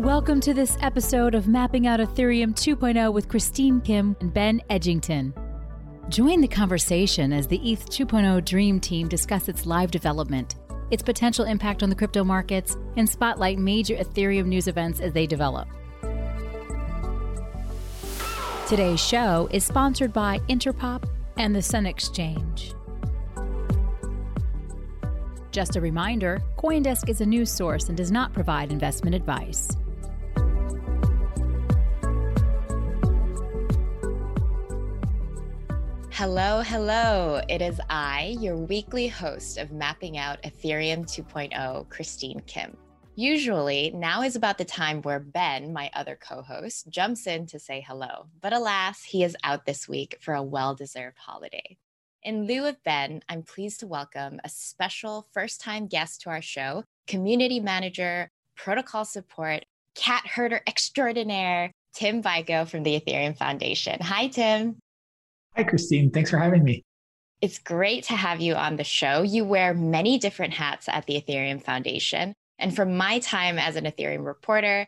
Welcome to this episode of Mapping Out Ethereum 2.0 with Christine Kim and Ben Edgington. Join the conversation as the ETH 2.0 Dream Team discuss its live development, its potential impact on the crypto markets, and spotlight major Ethereum news events as they develop. Today's show is sponsored by Interpop and the Sun Exchange. Just a reminder Coindesk is a news source and does not provide investment advice. Hello, hello. It is I, your weekly host of Mapping Out Ethereum 2.0, Christine Kim. Usually, now is about the time where Ben, my other co host, jumps in to say hello. But alas, he is out this week for a well deserved holiday. In lieu of Ben, I'm pleased to welcome a special first time guest to our show, community manager, protocol support, cat herder extraordinaire, Tim Beiko from the Ethereum Foundation. Hi, Tim. Hi, Christine. Thanks for having me. It's great to have you on the show. You wear many different hats at the Ethereum Foundation. And from my time as an Ethereum reporter,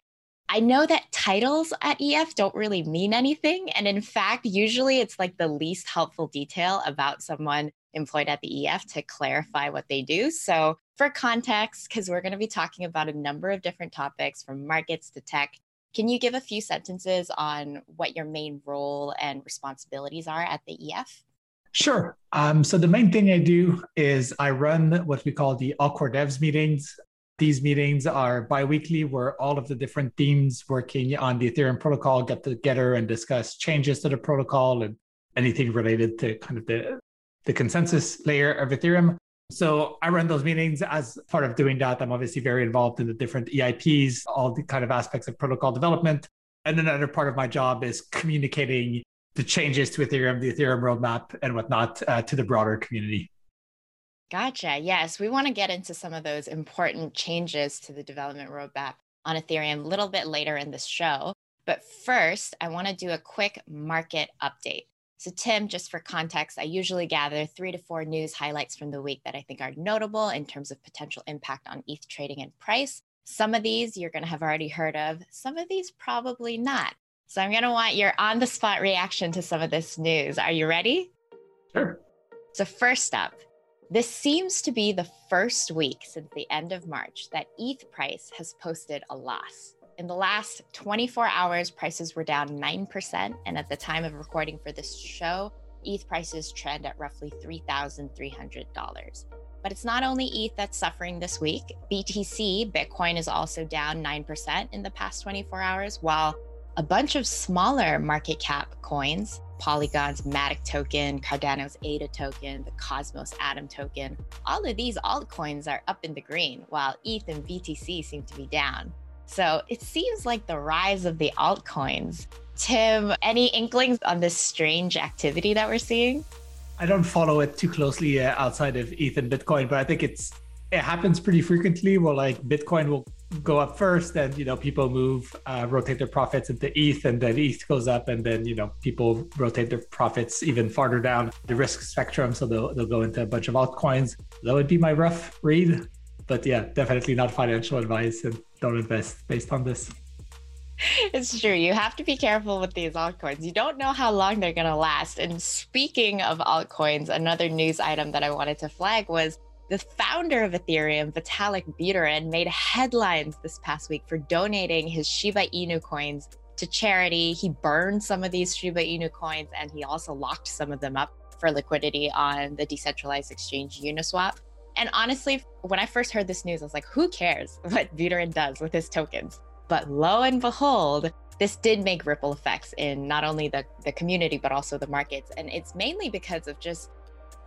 I know that titles at EF don't really mean anything. And in fact, usually it's like the least helpful detail about someone employed at the EF to clarify what they do. So, for context, because we're going to be talking about a number of different topics from markets to tech, can you give a few sentences on what your main role and responsibilities are at the EF? Sure. Um, so the main thing I do is I run what we call the All Devs meetings. These meetings are biweekly where all of the different teams working on the Ethereum protocol get together and discuss changes to the protocol and anything related to kind of the, the consensus layer of Ethereum. So I run those meetings as part of doing that. I'm obviously very involved in the different EIPs, all the kind of aspects of protocol development. And another part of my job is communicating the changes to Ethereum, the Ethereum roadmap, and whatnot uh, to the broader community. Gotcha. Yes, we want to get into some of those important changes to the development roadmap on Ethereum a little bit later in the show. But first, I want to do a quick market update. So, Tim, just for context, I usually gather three to four news highlights from the week that I think are notable in terms of potential impact on ETH trading and price. Some of these you're going to have already heard of, some of these probably not. So, I'm going to want your on the spot reaction to some of this news. Are you ready? Sure. So, first up, this seems to be the first week since the end of March that ETH price has posted a loss. In the last 24 hours, prices were down 9%. And at the time of recording for this show, ETH prices trend at roughly $3,300. But it's not only ETH that's suffering this week. BTC, Bitcoin, is also down 9% in the past 24 hours, while a bunch of smaller market cap coins, Polygon's Matic token, Cardano's ADA token, the Cosmos Atom token, all of these altcoins are up in the green, while ETH and BTC seem to be down. So it seems like the rise of the altcoins. Tim, any inklings on this strange activity that we're seeing? I don't follow it too closely uh, outside of ETH and Bitcoin, but I think it's it happens pretty frequently where like Bitcoin will go up first, and you know people move, uh, rotate their profits into ETH, and then ETH goes up, and then you know people rotate their profits even farther down the risk spectrum, so they'll they'll go into a bunch of altcoins. That would be my rough read, but yeah, definitely not financial advice, and don't invest based on this. It's true. You have to be careful with these altcoins. You don't know how long they're going to last. And speaking of altcoins, another news item that I wanted to flag was the founder of Ethereum, Vitalik Buterin, made headlines this past week for donating his Shiba Inu coins to charity. He burned some of these Shiba Inu coins and he also locked some of them up for liquidity on the decentralized exchange Uniswap. And honestly, when I first heard this news, I was like, who cares what Buterin does with his tokens? But lo and behold, this did make ripple effects in not only the, the community, but also the markets. And it's mainly because of just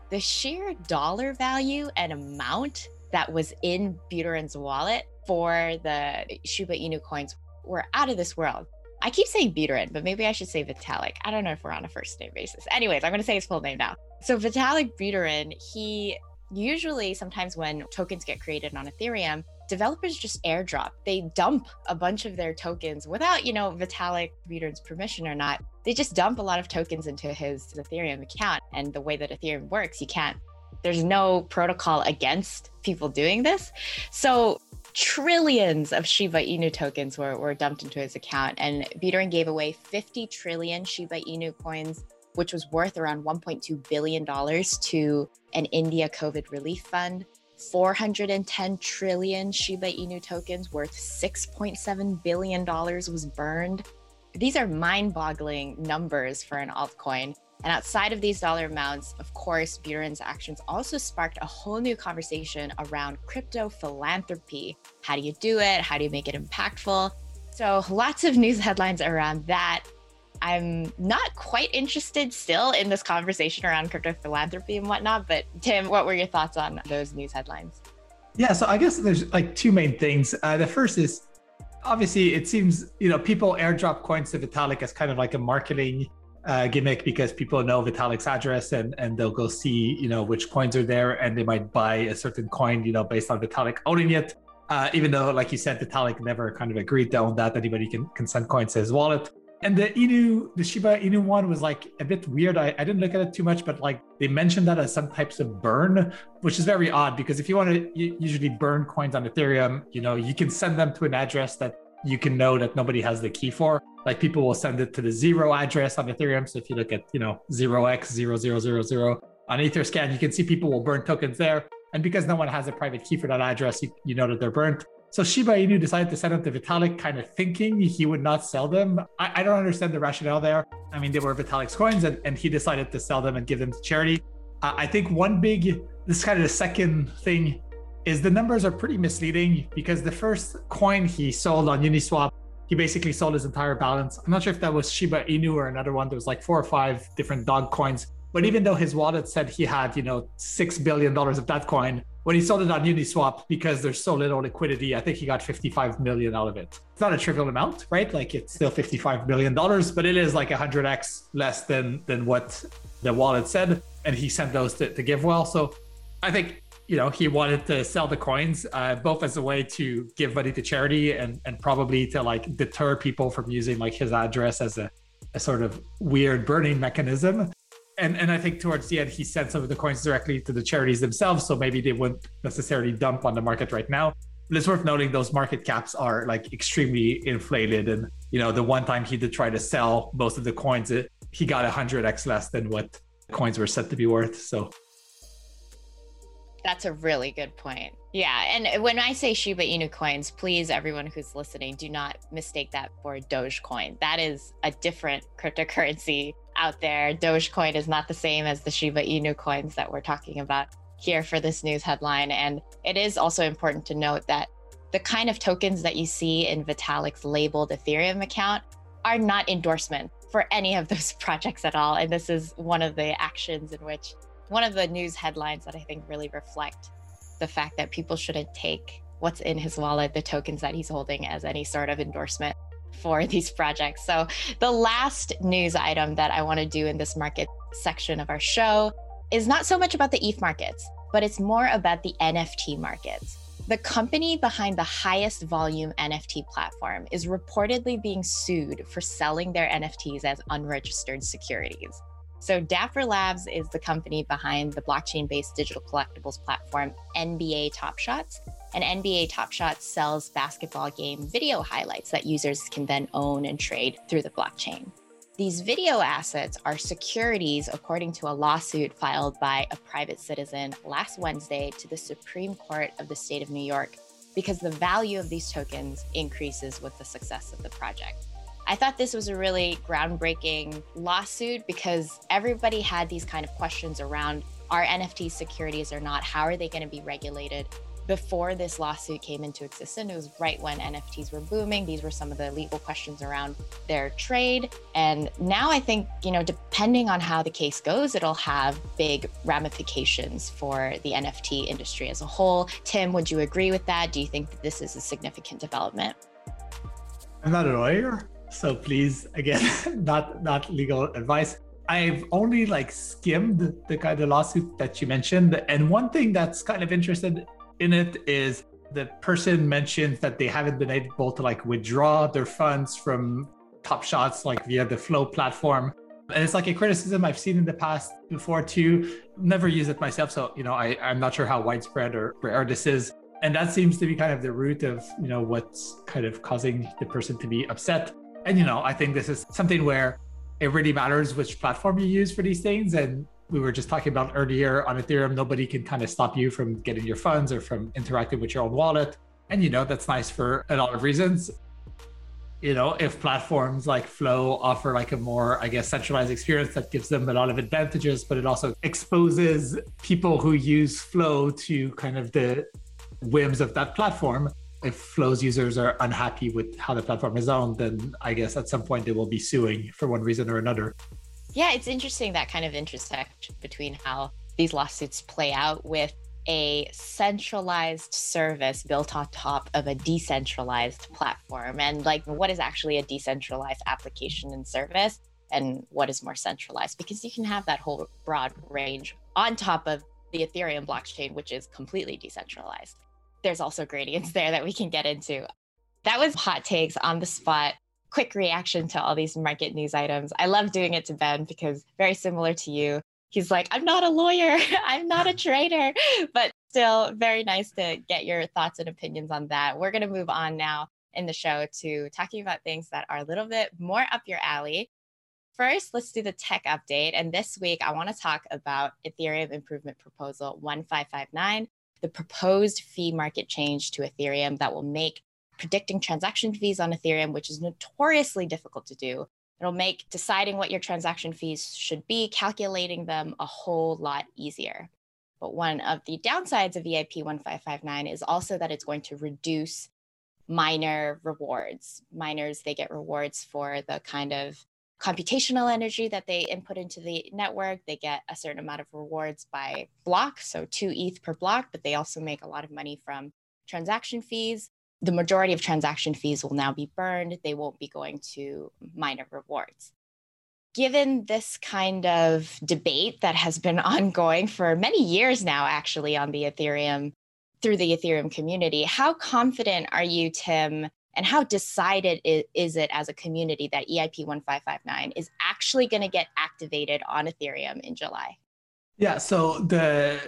the sheer dollar value and amount that was in Buterin's wallet for the Shiba Inu coins were out of this world. I keep saying Buterin, but maybe I should say Vitalik. I don't know if we're on a first name basis. Anyways, I'm going to say his full name now. So Vitalik Buterin, he usually sometimes when tokens get created on Ethereum, developers just airdrop. They dump a bunch of their tokens without, you know, Vitalik Buterin's permission or not. They just dump a lot of tokens into his Ethereum account. And the way that Ethereum works, you can't, there's no protocol against people doing this. So trillions of Shiba Inu tokens were, were dumped into his account. And Buterin gave away 50 trillion Shiba Inu coins, which was worth around $1.2 billion to an India COVID relief fund. 410 trillion Shiba Inu tokens worth $6.7 billion was burned. These are mind boggling numbers for an altcoin. And outside of these dollar amounts, of course, Buterin's actions also sparked a whole new conversation around crypto philanthropy. How do you do it? How do you make it impactful? So, lots of news headlines around that. I'm not quite interested still in this conversation around crypto philanthropy and whatnot. But, Tim, what were your thoughts on those news headlines? Yeah, so I guess there's like two main things. Uh, the first is obviously it seems, you know, people airdrop coins to Vitalik as kind of like a marketing uh, gimmick because people know Vitalik's address and and they'll go see you know which coins are there and they might buy a certain coin you know based on Vitalik owning it. Uh, even though, like you said, Vitalik never kind of agreed to own that. Anybody can, can send coins to his wallet. And the Inu, the Shiba Inu one was like a bit weird. I, I didn't look at it too much, but like they mentioned that as some types of burn, which is very odd because if you want to usually burn coins on Ethereum, you know, you can send them to an address that you can know that nobody has the key for. Like people will send it to the zero address on Ethereum. So if you look at, you know, 0x0000 on Etherscan, you can see people will burn tokens there. And because no one has a private key for that address, you, you know that they're burnt. So Shiba Inu decided to send them the Vitalik, kind of thinking he would not sell them. I, I, don't understand the rationale there. I mean, they were Vitalik's coins, and, and he decided to sell them and give them to charity. Uh, I think one big, this is kind of the second thing is the numbers are pretty misleading because the first coin he sold on Uniswap, he basically sold his entire balance. I'm not sure if that was Shiba Inu or another one. There was like four or five different dog coins. But even though his wallet said he had, you know, six billion dollars of that coin, when he sold it on Uniswap, because there's so little liquidity, I think he got 55 million out of it. It's not a trivial amount, right? Like it's still 55 million dollars, but it is like 100x less than than what the wallet said, and he sent those to, to GiveWell. So I think you know he wanted to sell the coins uh, both as a way to give money to charity and and probably to like deter people from using like his address as a, a sort of weird burning mechanism and and i think towards the end he sent some of the coins directly to the charities themselves so maybe they wouldn't necessarily dump on the market right now but it's worth noting those market caps are like extremely inflated and you know the one time he did try to sell most of the coins it, he got 100x less than what coins were said to be worth so that's a really good point. Yeah. And when I say Shiba Inu coins, please, everyone who's listening, do not mistake that for Dogecoin. That is a different cryptocurrency out there. Dogecoin is not the same as the Shiba Inu coins that we're talking about here for this news headline. And it is also important to note that the kind of tokens that you see in Vitalik's labeled Ethereum account are not endorsement for any of those projects at all. And this is one of the actions in which one of the news headlines that I think really reflect the fact that people shouldn't take what's in his wallet, the tokens that he's holding, as any sort of endorsement for these projects. So, the last news item that I want to do in this market section of our show is not so much about the ETH markets, but it's more about the NFT markets. The company behind the highest volume NFT platform is reportedly being sued for selling their NFTs as unregistered securities. So, Dapper Labs is the company behind the blockchain based digital collectibles platform NBA Top Shots. And NBA Top Shots sells basketball game video highlights that users can then own and trade through the blockchain. These video assets are securities according to a lawsuit filed by a private citizen last Wednesday to the Supreme Court of the state of New York because the value of these tokens increases with the success of the project. I thought this was a really groundbreaking lawsuit because everybody had these kind of questions around are NFT securities or not? How are they going to be regulated? Before this lawsuit came into existence, it was right when NFTs were booming. These were some of the legal questions around their trade. And now I think, you know, depending on how the case goes, it'll have big ramifications for the NFT industry as a whole. Tim, would you agree with that? Do you think that this is a significant development? I'm not a lawyer, so please, again, not not legal advice. I've only like skimmed the kind of lawsuit that you mentioned, and one thing that's kind of interested in it is the person mentions that they haven't been able to like withdraw their funds from Top Shots like via the Flow platform. And it's like a criticism I've seen in the past before too. Never use it myself, so you know I, I'm not sure how widespread or rare this is. And that seems to be kind of the root of, you know, what's kind of causing the person to be upset. And, you know, I think this is something where it really matters which platform you use for these things. And we were just talking about earlier on Ethereum, nobody can kind of stop you from getting your funds or from interacting with your own wallet. And, you know, that's nice for a lot of reasons you know, if platforms like Flow offer like a more, I guess, centralized experience that gives them a lot of advantages, but it also exposes people who use Flow to kind of the whims of that platform. If Flow's users are unhappy with how the platform is owned, then I guess at some point they will be suing for one reason or another. Yeah, it's interesting that kind of intersection between how these lawsuits play out with a centralized service built on top of a decentralized platform. And like what is actually a decentralized application and service and what is more centralized? Because you can have that whole broad range on top of the ethereum blockchain which is completely decentralized there's also gradients there that we can get into. That was hot takes on the spot. Quick reaction to all these market news items. I love doing it to ben because very similar to you. He's like, I'm not a lawyer, I'm not a trader, but still very nice to get your thoughts and opinions on that. We're going to move on now in the show to talking about things that are a little bit more up your alley. First, let's do the tech update. And this week, I want to talk about Ethereum Improvement Proposal 1559, the proposed fee market change to Ethereum that will make predicting transaction fees on Ethereum, which is notoriously difficult to do, It'll make deciding what your transaction fees should be, calculating them a whole lot easier. But one of the downsides of EIP 1559 is also that it's going to reduce miner rewards. Miners, they get rewards for the kind of computational energy that they input into the network. They get a certain amount of rewards by block, so two ETH per block, but they also make a lot of money from transaction fees the majority of transaction fees will now be burned. They won't be going to miner rewards. Given this kind of debate that has been ongoing for many years now, actually, on the Ethereum, through the Ethereum community, how confident are you, Tim, and how decided is it as a community that EIP 1559 is actually going to get activated on Ethereum in July? Yeah, so the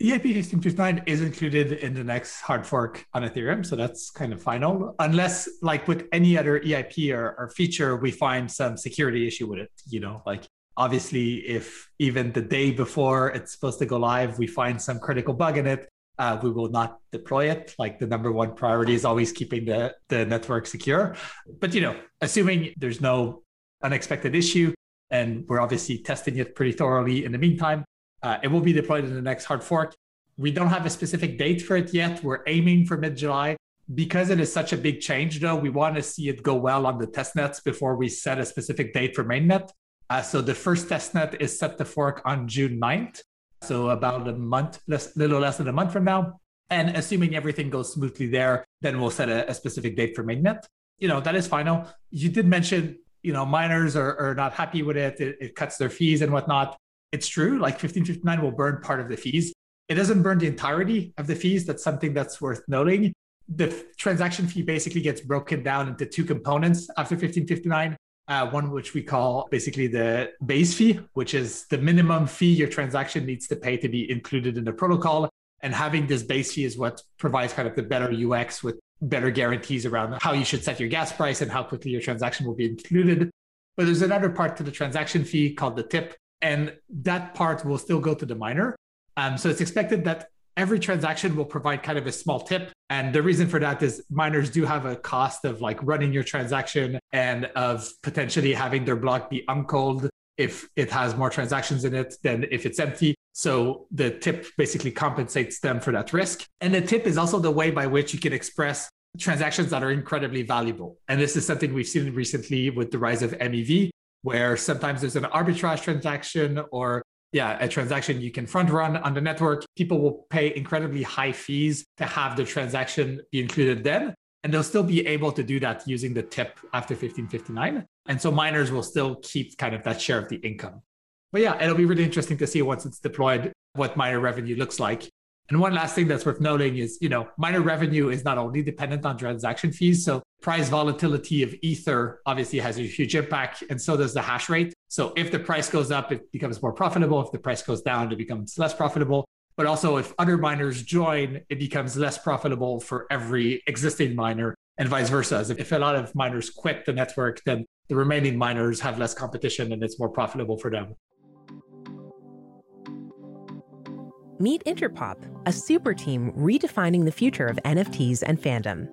EIP 1559 is included in the next hard fork on Ethereum. So that's kind of final. Unless, like with any other EIP or, or, feature, we find some security issue with it. You know, like obviously, if even the day before it's supposed to go live, we find some critical bug in it, uh, we will not deploy it. Like the number one priority is always keeping the, the network secure. But, you know, assuming there's no unexpected issue, and we're obviously testing it pretty thoroughly in the meantime, uh, it will be deployed in the next hard fork. We don't have a specific date for it yet. We're aiming for mid July. Because it is such a big change, though, we want to see it go well on the test nets before we set a specific date for mainnet. Uh, so the first test net is set to fork on June 9th. So about a month, less, little less than a month from now. And assuming everything goes smoothly there, then we'll set a, a specific date for mainnet. You know, that is final. You did mention, you know, miners are, are not happy with it. it. It cuts their fees and whatnot it's true, like 1559 will burn part of the fees. It doesn't burn the entirety of the fees. That's something that's worth noting. The transaction fee basically gets broken down into two components after 1559. Uh, one which we call basically the base fee, which is the minimum fee your transaction needs to pay to be included in the protocol. And having this base fee is what provides kind of the better UX with better guarantees around how you should set your gas price and how quickly your transaction will be included. But there's another part to the transaction fee called the tip, and that part will still go to the miner. Um, so it's expected that every transaction will provide kind of a small tip. And the reason for that is miners do have a cost of like running your transaction and of potentially having their block be uncled if it has more transactions in it than if it's empty. So the tip basically compensates them for that risk. And the tip is also the way by which you can express transactions that are incredibly valuable. And this is something we've seen recently with the rise of MEV, where sometimes there's an arbitrage transaction or yeah, a transaction you can front run on the network. People will pay incredibly high fees to have the transaction be included then. And they'll still be able to do that using the tip after 1559. And so miners will still keep kind of that share of the income. But yeah, it'll be really interesting to see once it's deployed what miner revenue looks like. And one last thing that's worth noting is, you know, miner revenue is not only dependent on transaction fees. So price volatility of Ether obviously has a huge impact, and so does the hash rate. So if the price goes up, it becomes more profitable. If the price goes down, it becomes less profitable. But also, if other miners join, it becomes less profitable for every existing miner, and vice versa. If a lot of miners quit the network, then the remaining miners have less competition and it's more profitable for them. Meet Interpop, a super team redefining the future of NFTs and fandom.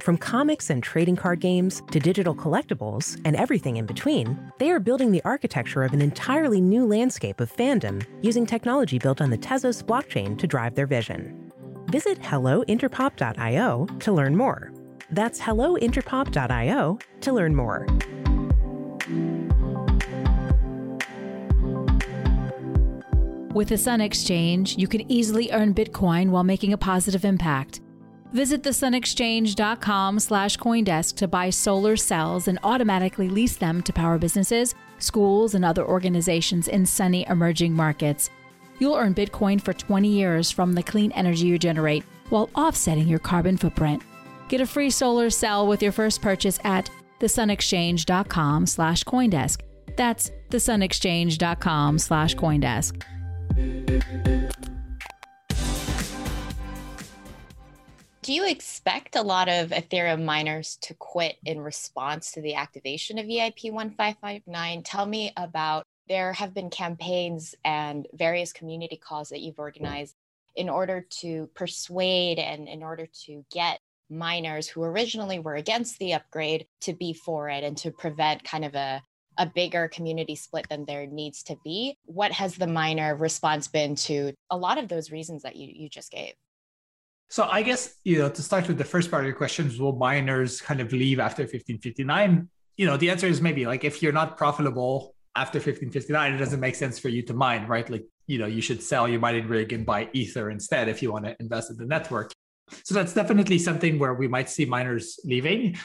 From comics and trading card games to digital collectibles and everything in between, they are building the architecture of an entirely new landscape of fandom using technology built on the Tezos blockchain to drive their vision. Visit hellointerpop.io to learn more. That's hellointerpop.io to learn more. With the Sun Exchange, you can easily earn Bitcoin while making a positive impact. Visit thesunexchange.com slash Coindesk to buy solar cells and automatically lease them to power businesses, schools, and other organizations in sunny emerging markets. You'll earn Bitcoin for 20 years from the clean energy you generate while offsetting your carbon footprint. Get a free solar cell with your first purchase at thesunexchange.com slash Coindesk. That's thesunexchange.com slash Coindesk. Do you expect a lot of Ethereum miners to quit in response to the activation of EIP 1559? Tell me about there have been campaigns and various community calls that you've organized in order to persuade and in order to get miners who originally were against the upgrade to be for it and to prevent kind of a a bigger community split than there needs to be. What has the miner response been to a lot of those reasons that you, you just gave? So I guess, you know, to start with the first part of your questions, will miners kind of leave after 1559? You know, the answer is maybe like if you're not profitable after 1559, it doesn't make sense for you to mine, right? Like, you know, you should sell your mining rig and buy Ether instead if you want to invest in the network. So that's definitely something where we might see miners leaving.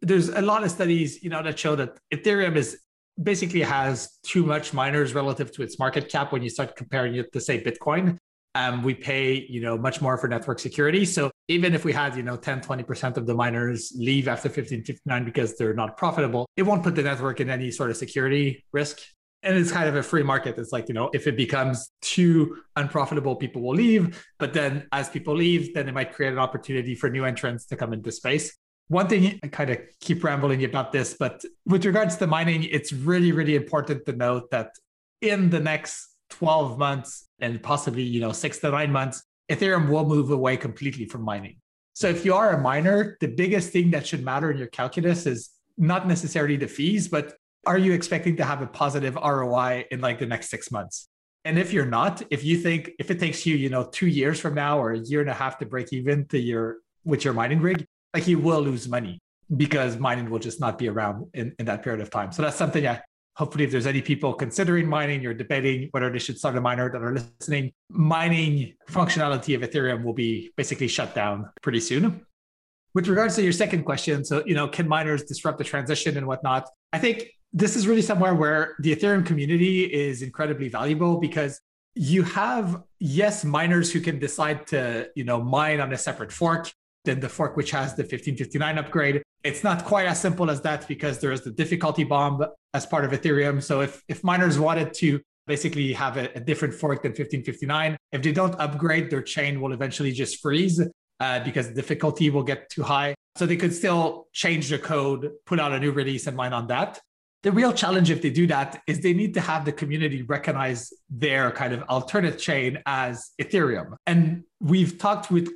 There's a lot of studies, you know, that show that Ethereum is basically has too much miners relative to its market cap when you start comparing it to say Bitcoin. Um, we pay, you know, much more for network security. So even if we had, you know, 10, 20% of the miners leave after 1559 because they're not profitable, it won't put the network in any sort of security risk. And it's kind of a free market. It's like, you know, if it becomes too unprofitable, people will leave. But then as people leave, then it might create an opportunity for new entrants to come into space one thing I kind of keep rambling about this, but with regards to mining, it's really, really important to note that in the next 12 months and possibly, you know, six to nine months, Ethereum will move away completely from mining. So if you are a miner, the biggest thing that should matter in your calculus is not necessarily the fees, but are you expecting to have a positive ROI in like the next six months? And if you're not, if you think if it takes you, you know, two years from now or a year and a half to break even to your with your mining rig, like he will lose money because mining will just not be around in, in that period of time. So that's something I hopefully if there's any people considering mining or debating whether they should start a miner that are listening, mining functionality of Ethereum will be basically shut down pretty soon. With regards to your second question, so you know, can miners disrupt the transition and whatnot? I think this is really somewhere where the Ethereum community is incredibly valuable because you have yes miners who can decide to you know mine on a separate fork than the fork which has the 1559 upgrade. It's not quite as simple as that because there is the difficulty bomb as part of Ethereum. So if, if miners wanted to basically have a, a different fork than 1559, if they don't upgrade, their chain will eventually just freeze uh, because the difficulty will get too high. So they could still change the code, put out a new release and mine on that. The real challenge if they do that is they need to have the community recognize their kind of alternate chain as Ethereum. And we've talked with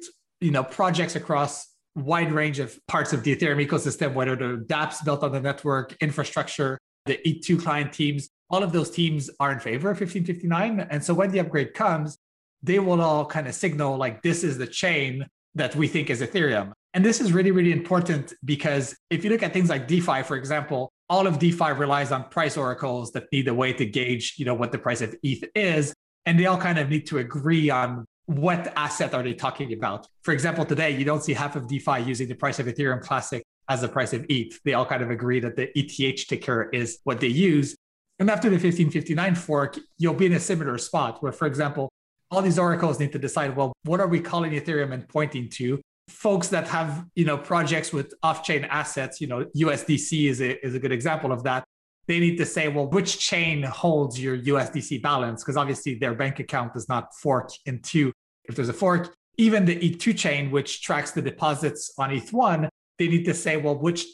you know projects across wide range of parts of the Ethereum ecosystem, whether the dApps built on the network, infrastructure, the E2 client teams, all of those teams are in favor of 1559. And so when the upgrade comes, they will all kind of signal like this is the chain that we think is Ethereum. And this is really, really important because if you look at things like DeFi, for example, all of DeFi relies on price oracles that need a way to gauge, you know, what the price of ETH is. And they all kind of need to agree on what asset are they talking about? For example, today you don't see half of DeFi using the price of Ethereum Classic as the price of ETH. They all kind of agree that the ETH ticker is what they use. And after the 1559 fork, you'll be in a similar spot where, for example, all these oracles need to decide, well, what are we calling Ethereum and pointing to? Folks that have, you know, projects with off-chain assets, you know, USDC is a, is a good example of that. They need to say, well, which chain holds your USDC balance? Because obviously their bank account does not fork in two. If there's a fork, even the ETH2 chain, which tracks the deposits on ETH1, they need to say, well, which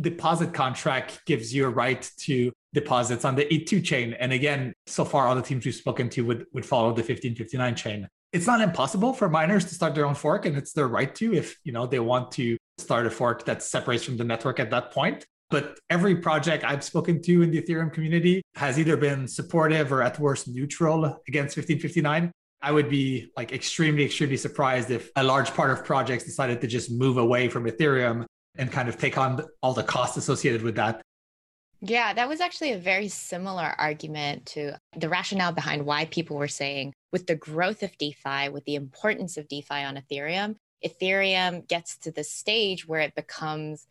deposit contract gives you a right to deposits on the ETH2 chain? And again, so far, all the teams we've spoken to would, would follow the 1559 chain. It's not impossible for miners to start their own fork, and it's their right to if you know they want to start a fork that separates from the network at that point. But every project I've spoken to in the Ethereum community has either been supportive or at worst neutral against 1559. I would be like extremely, extremely surprised if a large part of projects decided to just move away from Ethereum and kind of take on all the costs associated with that. Yeah, that was actually a very similar argument to the rationale behind why people were saying with the growth of DeFi, with the importance of DeFi on Ethereum, Ethereum gets to the stage where it becomes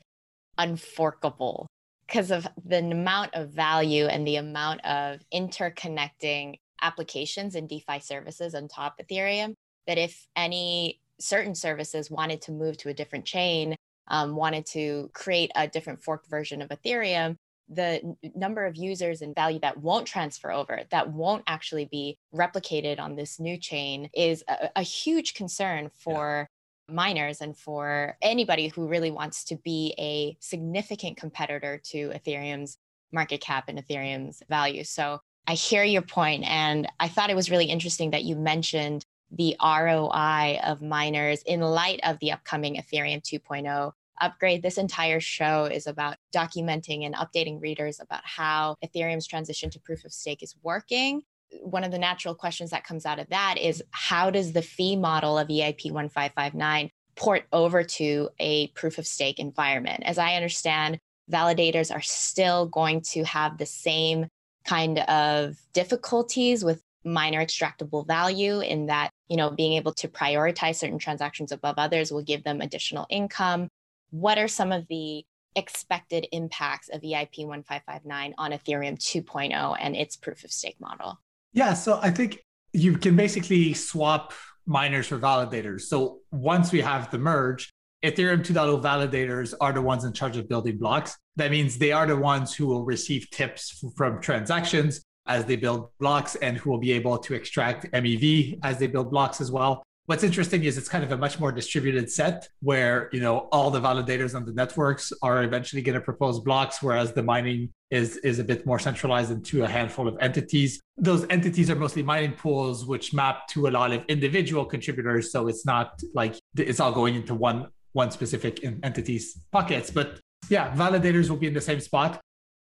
unforkable because of the amount of value and the amount of interconnecting applications and DeFi services on top of Ethereum that if any certain services wanted to move to a different chain, um, wanted to create a different forked version of Ethereum, the number of users and value that won't transfer over, that won't actually be replicated on this new chain is a, a huge concern for miners and for anybody who really wants to be a significant competitor to Ethereum's market cap and Ethereum's value. So I hear your point, and I thought it was really interesting that you mentioned the ROI of miners in light of the upcoming Ethereum 2.0 upgrade. This entire show is about documenting and updating readers about how Ethereum's transition to proof of stake is working. One of the natural questions that comes out of that is how does the fee model of EIP 1559 port over to a proof of stake environment? As I understand, validators are still going to have the same kind of difficulties with miner extractable value in that you know being able to prioritize certain transactions above others will give them additional income what are some of the expected impacts of eip 1559 on ethereum 2.0 and its proof of stake model yeah so i think you can basically swap miners for validators so once we have the merge Ethereum 2.0 validators are the ones in charge of building blocks. That means they are the ones who will receive tips from transactions as they build blocks and who will be able to extract MEV as they build blocks as well. What's interesting is it's kind of a much more distributed set where, you know, all the validators on the networks are eventually going to propose blocks, whereas the mining is, is a bit more centralized into a handful of entities. Those entities are mostly mining pools, which map to a lot of individual contributors. So it's not like it's all going into one one specific entity's pockets. But yeah, validators will be in the same spot.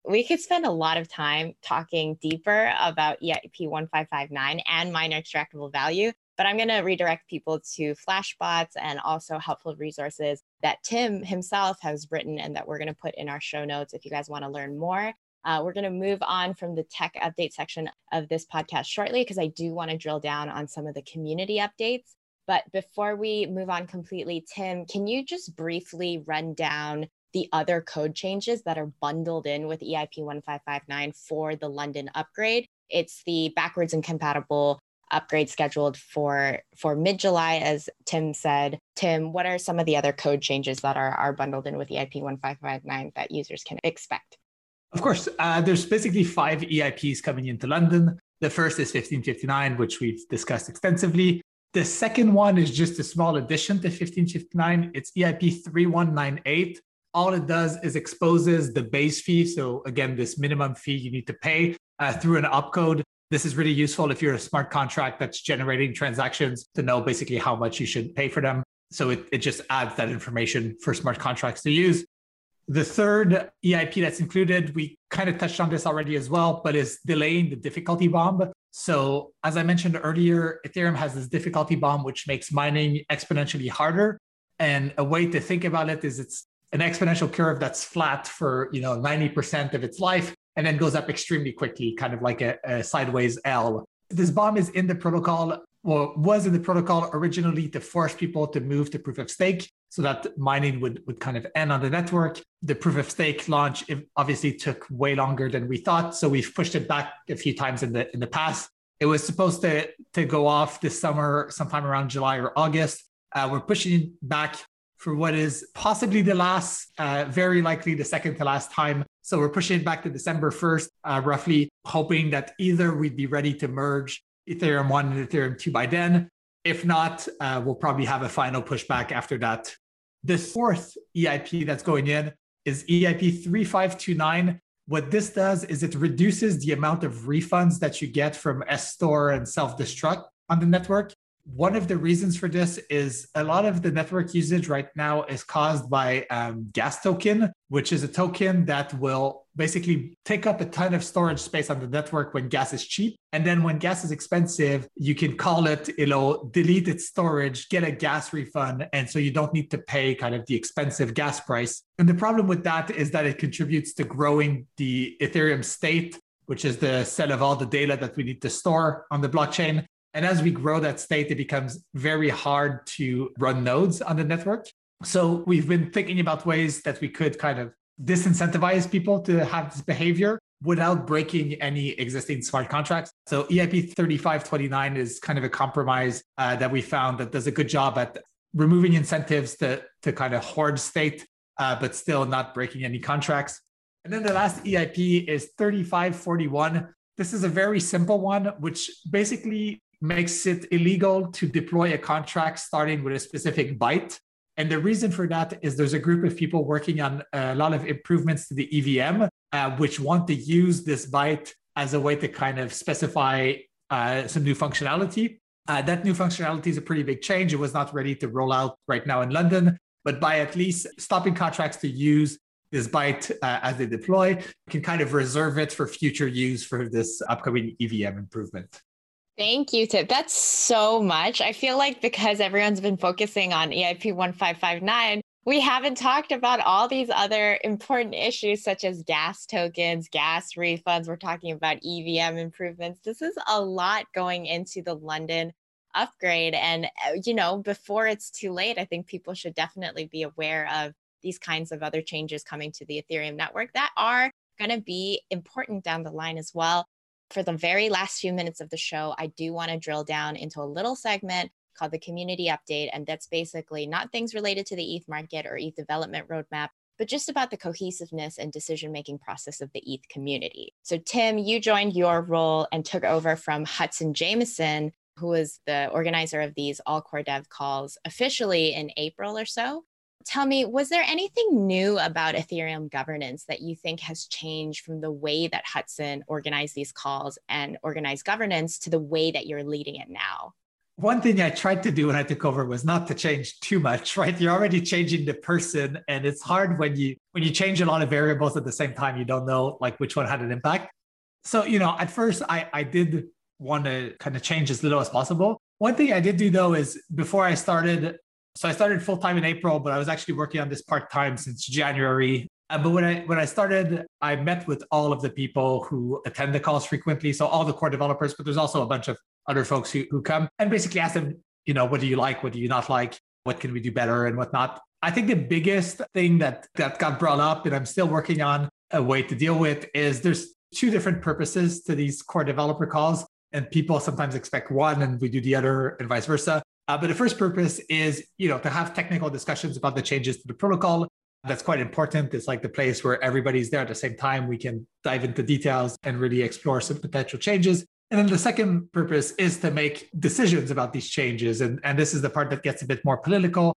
We could spend a lot of time talking deeper about EIP 1559 and miner extractable value, but I'm going to redirect people to Flashbots and also helpful resources that Tim himself has written and that we're going to put in our show notes if you guys want to learn more. Uh, we're going to move on from the tech update section of this podcast shortly because I do want to drill down on some of the community updates. But before we move on completely, Tim, can you just briefly run down the other code changes that are bundled in with EIP 1559 for the London upgrade? It's the backwards and compatible upgrade scheduled for for mid July, as Tim said. Tim, what are some of the other code changes that are are bundled in with EIP 1559 that users can expect? Of course, uh, there's basically five EIPs coming into London. The first is 1559, which we've discussed extensively. The second one is just a small addition to 1559. It's EIP 3198. All it does is exposes the base fee. So, again, this minimum fee you need to pay uh, through an opcode. This is really useful if you're a smart contract that's generating transactions to know basically how much you should pay for them. So, it, it just adds that information for smart contracts to use. The third EIP that's included, we kind of touched on this already as well, but is delaying the difficulty bomb. So, as I mentioned earlier, Ethereum has this difficulty bomb, which makes mining exponentially harder. And a way to think about it is it's an exponential curve that's flat for you know 90% of its life and then goes up extremely quickly, kind of like a, a sideways L. This bomb is in the protocol, well, was in the protocol originally to force people to move to proof of stake so that mining would, would kind of end on the network. The proof of stake launch obviously took way longer than we thought. So we've pushed it back a few times in the in the past. It was supposed to, to go off this summer, sometime around July or August. Uh, we're pushing back for what is possibly the last, uh, very likely the second to last time. So we're pushing it back to December 1st, uh, roughly, hoping that either we'd be ready to merge Ethereum 1 and Ethereum 2 by then. If not, uh, we'll probably have a final pushback after that. The fourth EIP that's going in is EIP 3529. What this does is it reduces the amount of refunds that you get from S-Store and self destruct on the network one of the reasons for this is a lot of the network usage right now is caused by um, gas token, which is a token that will basically take up a ton of storage space on the network when gas is cheap. And then when gas is expensive, you can call it, it'll delete its storage, get a gas refund. And so you don't need to pay kind of the expensive gas price. And the problem with that is that it contributes to growing the Ethereum state which is the set of all the data that we need to store on the blockchain. And as we grow that state, it becomes very hard to run nodes on the network. So we've been thinking about ways that we could kind of disincentivize people to have this behavior without breaking any existing smart contracts. So EIP 3529 is kind of a compromise uh, that we found that does a good job at removing incentives to, to kind of hoard state, uh, but still not breaking any contracts. And then the last EIP is 3541. This is a very simple one, which basically makes it illegal to deploy a contract starting with a specific byte. And the reason for that is there's a group of people working on a lot of improvements to the EVM, uh, which want to use this byte as a way to kind of specify uh, some new functionality. Uh, that new functionality is a pretty big change. It was not ready to roll out right now in London, but by at least stopping contracts to use this byte uh, as they deploy, can kind of reserve it for future use for this upcoming EVM improvement. Thank you, Tim. That's so much. I feel like because everyone's been focusing on EIP 1559, we haven't talked about all these other important issues such as gas tokens, gas refunds. We're talking about EVM improvements. This is a lot going into the London upgrade. And, uh, you know, before it's too late, I think people should definitely be aware of these kinds of other changes coming to the Ethereum network that are going to be important down the line as well for the very last few minutes of the show, I do want to drill down into a little segment called the community update. And that's basically not things related to the ETH market or ETH development roadmap, but just about the cohesiveness and decision making process of the ETH community. So, Tim, you joined your role and took over from Hudson Jameson, who was the organizer of these all core dev calls officially in April or so tell me, was there anything new about Ethereum governance that you think has changed from the way that Hudson organized these calls and organized governance to the way that you're leading it now? One thing I tried to do when I took over was not to change too much, right? You're already changing the person, and it's hard when you when you change a lot of variables at the same time. You don't know like which one had an impact. So you know, at first I I did want to kind of change as little as possible. One thing I did do though is before I started, so I started full time in April, but I was actually working on this part time since January. Uh, but when I when I started, I met with all of the people who attend the calls frequently. So all the core developers, but there's also a bunch of other folks who, who come and basically ask them, you know, what do you like? What do you not like? What can we do better and whatnot? I think the biggest thing that that got brought up and I'm still working on a way to deal with is there's two different purposes to these core developer calls. And people sometimes expect one and we do the other and vice versa. Uh, but the first purpose is, you know, to have technical discussions about the changes to the protocol. That's quite important. It's like the place where everybody's there at the same time. We can dive into details and really explore some potential changes. And then the second purpose is to make decisions about these changes. And, and this is the part that gets a bit more political.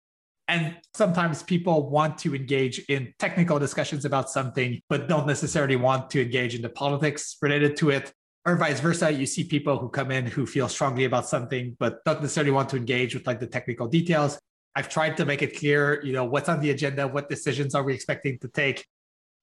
And sometimes people want to engage in technical discussions about something, but don't necessarily want to engage in the politics related to it or vice versa you see people who come in who feel strongly about something but don't necessarily want to engage with like the technical details. I've tried to make it clear you know what's on the agenda what decisions are we expecting to take.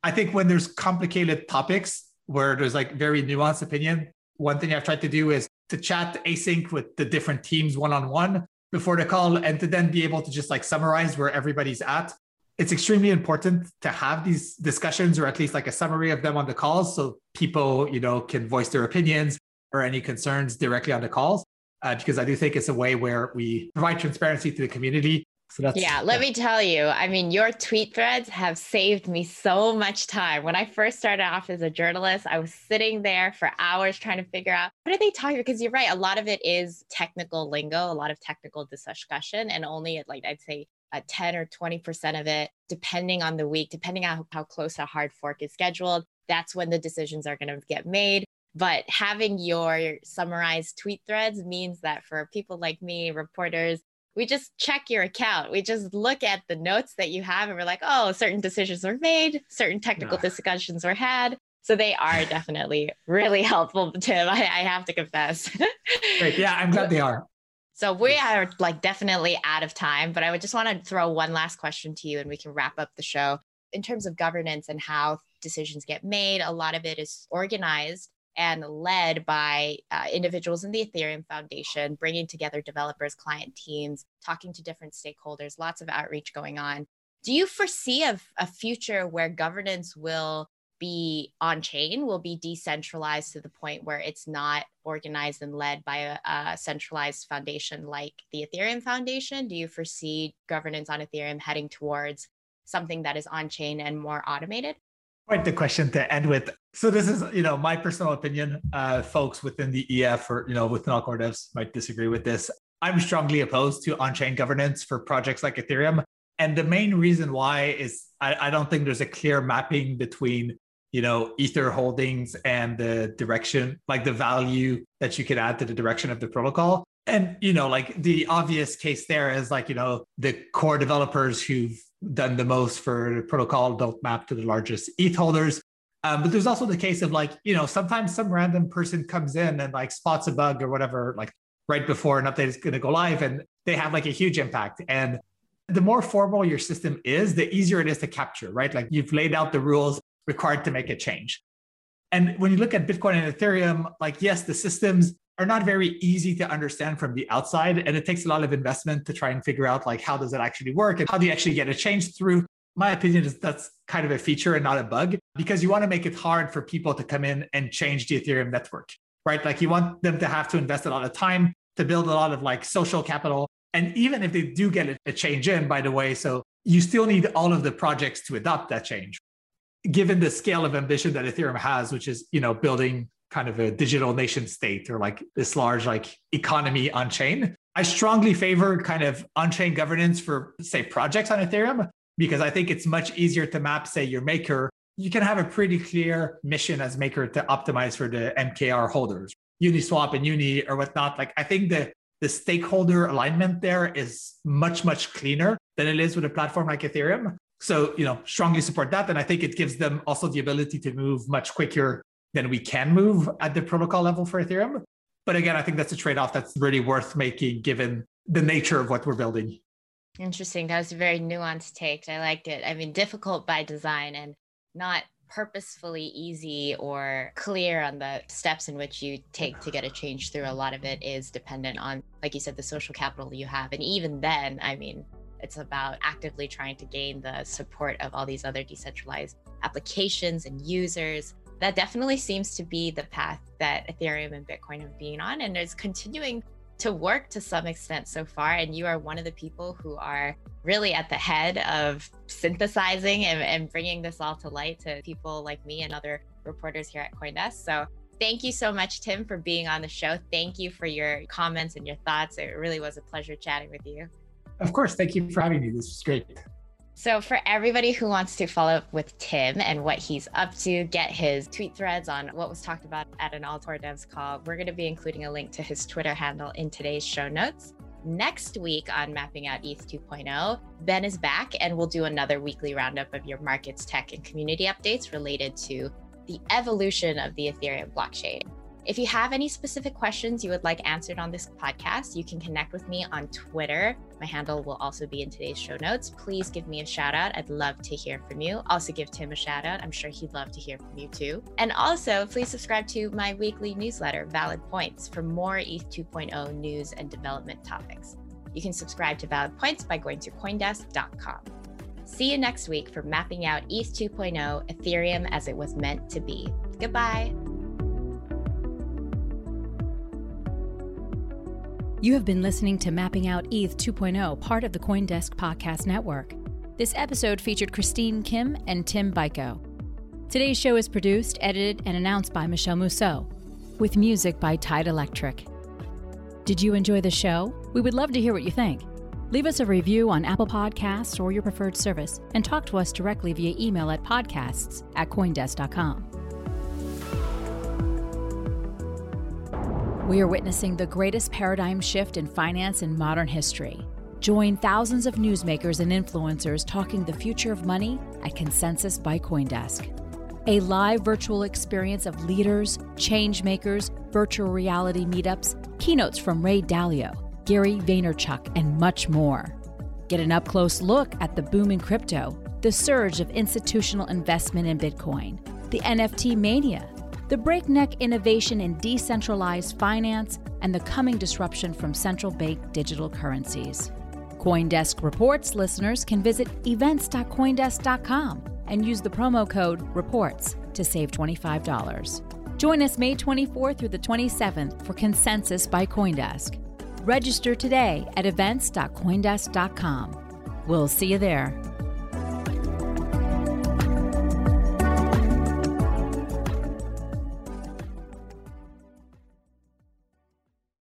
I think when there's complicated topics where there's like very nuanced opinion one thing i've tried to do is to chat async with the different teams one-on-one before the call and to then be able to just like summarize where everybody's at it's extremely important to have these discussions or at least like a summary of them on the calls so people you know can voice their opinions or any concerns directly on the calls uh, because i do think it's a way where we provide transparency to the community. So that's yeah let me tell you i mean your tweet threads have saved me so much time. When i first started off as a journalist i was sitting there for hours trying to figure out what are they talking because you're right a lot of it is technical lingo a lot of technical discussion and only at like i'd say uh, 10 or 20% of it, depending on the week, depending on how close a hard fork is scheduled. That's when the decisions are going to get made. But having your summarized tweet threads means that for people like me, reporters, we just check your account. We just look at the notes that you have and we're like, oh, certain decisions were made, certain technical discussions were had. So they are definitely really helpful, Tim. I, I have to confess. Great. Yeah, I'm glad they are. So we are like definitely out of time, but I would just want to throw one last question to you and we can wrap up the show. In terms of governance and how decisions get made, a lot of it is organized and led by uh, individuals in the Ethereum Foundation, bringing together developers, client teams, talking to different stakeholders, lots of outreach going on. Do you foresee a, a future where governance will be on chain, will be decentralized to the point where it's not organized and led by a, a centralized foundation like the Ethereum Foundation? Do you foresee governance on Ethereum heading towards something that is on chain and more automated? Quite the question to end with. So this is, you know, my personal opinion. Uh, folks within the EF or you know within All Core devs might disagree with this. I'm strongly opposed to on-chain governance for projects like Ethereum, and the main reason why is I, I don't think there's a clear mapping between you know ether holdings and the direction like the value that you could add to the direction of the protocol and you know like the obvious case there is like you know the core developers who've done the most for the protocol don't map to the largest ETH holders. Um, but there's also the case of like, you know, sometimes some random person comes in and like spots a bug or whatever, like right before an update is going to go live, and they have like a huge impact. And the more formal your system is, the easier it is to capture, right? Like you've laid out the rules required to make a change. And when you look at Bitcoin and Ethereum, like, yes, the systems are not very easy to understand from the outside and it takes a lot of investment to try and figure out like how does it actually work and how do you actually get a change through. My opinion is that's kind of a feature and not a bug because you want to make it hard for people to come in and change the ethereum network right? Like you want them to have to invest a lot of time to build a lot of like social capital. And even if they do get a change in by the way so you still need all of the projects to adopt that change given the scale of ambition that ethereum has which is you know building kind of a digital nation state or like this large like economy on chain. I strongly favor kind of on chain governance for say projects on Ethereum because I think it's much easier to map say your maker. You can have a pretty clear mission as maker to optimize for the MKR holders, Uniswap and Uni or whatnot. Like I think the the stakeholder alignment there is much much cleaner than it is with a platform like Ethereum. So, you know, strongly support that. And I think it gives them also the ability to move much quicker than we can move at the protocol level for Ethereum. But again, I think that's a trade off that's really worth making given the nature of what we're building. Interesting. That was a very nuanced take. I liked it. I mean, difficult by design and not purposefully easy or clear on the steps in which you take to get a change through. A lot of it is dependent on, like you said, the social capital you have. And even then, I mean, it's about actively trying to gain the support of all these other decentralized applications and users that definitely seems to be the path that Ethereum and Bitcoin have been on and is continuing to work to some extent so far. And you are one of the people who are really at the head of synthesizing and, and bringing this all to light to people like me and other reporters here at Coindesk. So thank you so much, Tim, for being on the show. Thank you for your comments and your thoughts. It really was a pleasure chatting with you. Of course. Thank you for having me. This was great. So, for everybody who wants to follow up with Tim and what he's up to, get his tweet threads on what was talked about at an All Core Devs call, we're going to be including a link to his Twitter handle in today's show notes. Next week on Mapping Out ETH 2.0, Ben is back and we'll do another weekly roundup of your markets, tech, and community updates related to the evolution of the Ethereum blockchain. If you have any specific questions you would like answered on this podcast, you can connect with me on Twitter. My handle will also be in today's show notes. Please give me a shout out. I'd love to hear from you. Also, give Tim a shout out. I'm sure he'd love to hear from you too. And also, please subscribe to my weekly newsletter, Valid Points, for more ETH 2.0 news and development topics. You can subscribe to Valid Points by going to Coindesk.com. See you next week for mapping out ETH 2.0 Ethereum as it was meant to be. Goodbye. You have been listening to Mapping Out ETH 2.0, part of the Coindesk Podcast Network. This episode featured Christine Kim and Tim Beiko. Today's show is produced, edited, and announced by Michelle Mousseau, with music by Tide Electric. Did you enjoy the show? We would love to hear what you think. Leave us a review on Apple Podcasts or your preferred service and talk to us directly via email at podcasts at coindesk.com. We are witnessing the greatest paradigm shift in finance in modern history. Join thousands of newsmakers and influencers talking the future of money at Consensus by Coindesk. A live virtual experience of leaders, change makers, virtual reality meetups, keynotes from Ray Dalio, Gary Vaynerchuk, and much more. Get an up close look at the boom in crypto, the surge of institutional investment in Bitcoin, the NFT mania, the breakneck innovation in decentralized finance, and the coming disruption from central bank digital currencies. Coindesk Reports listeners can visit events.coindesk.com and use the promo code REPORTS to save $25. Join us May 24th through the 27th for Consensus by Coindesk. Register today at events.coindesk.com. We'll see you there.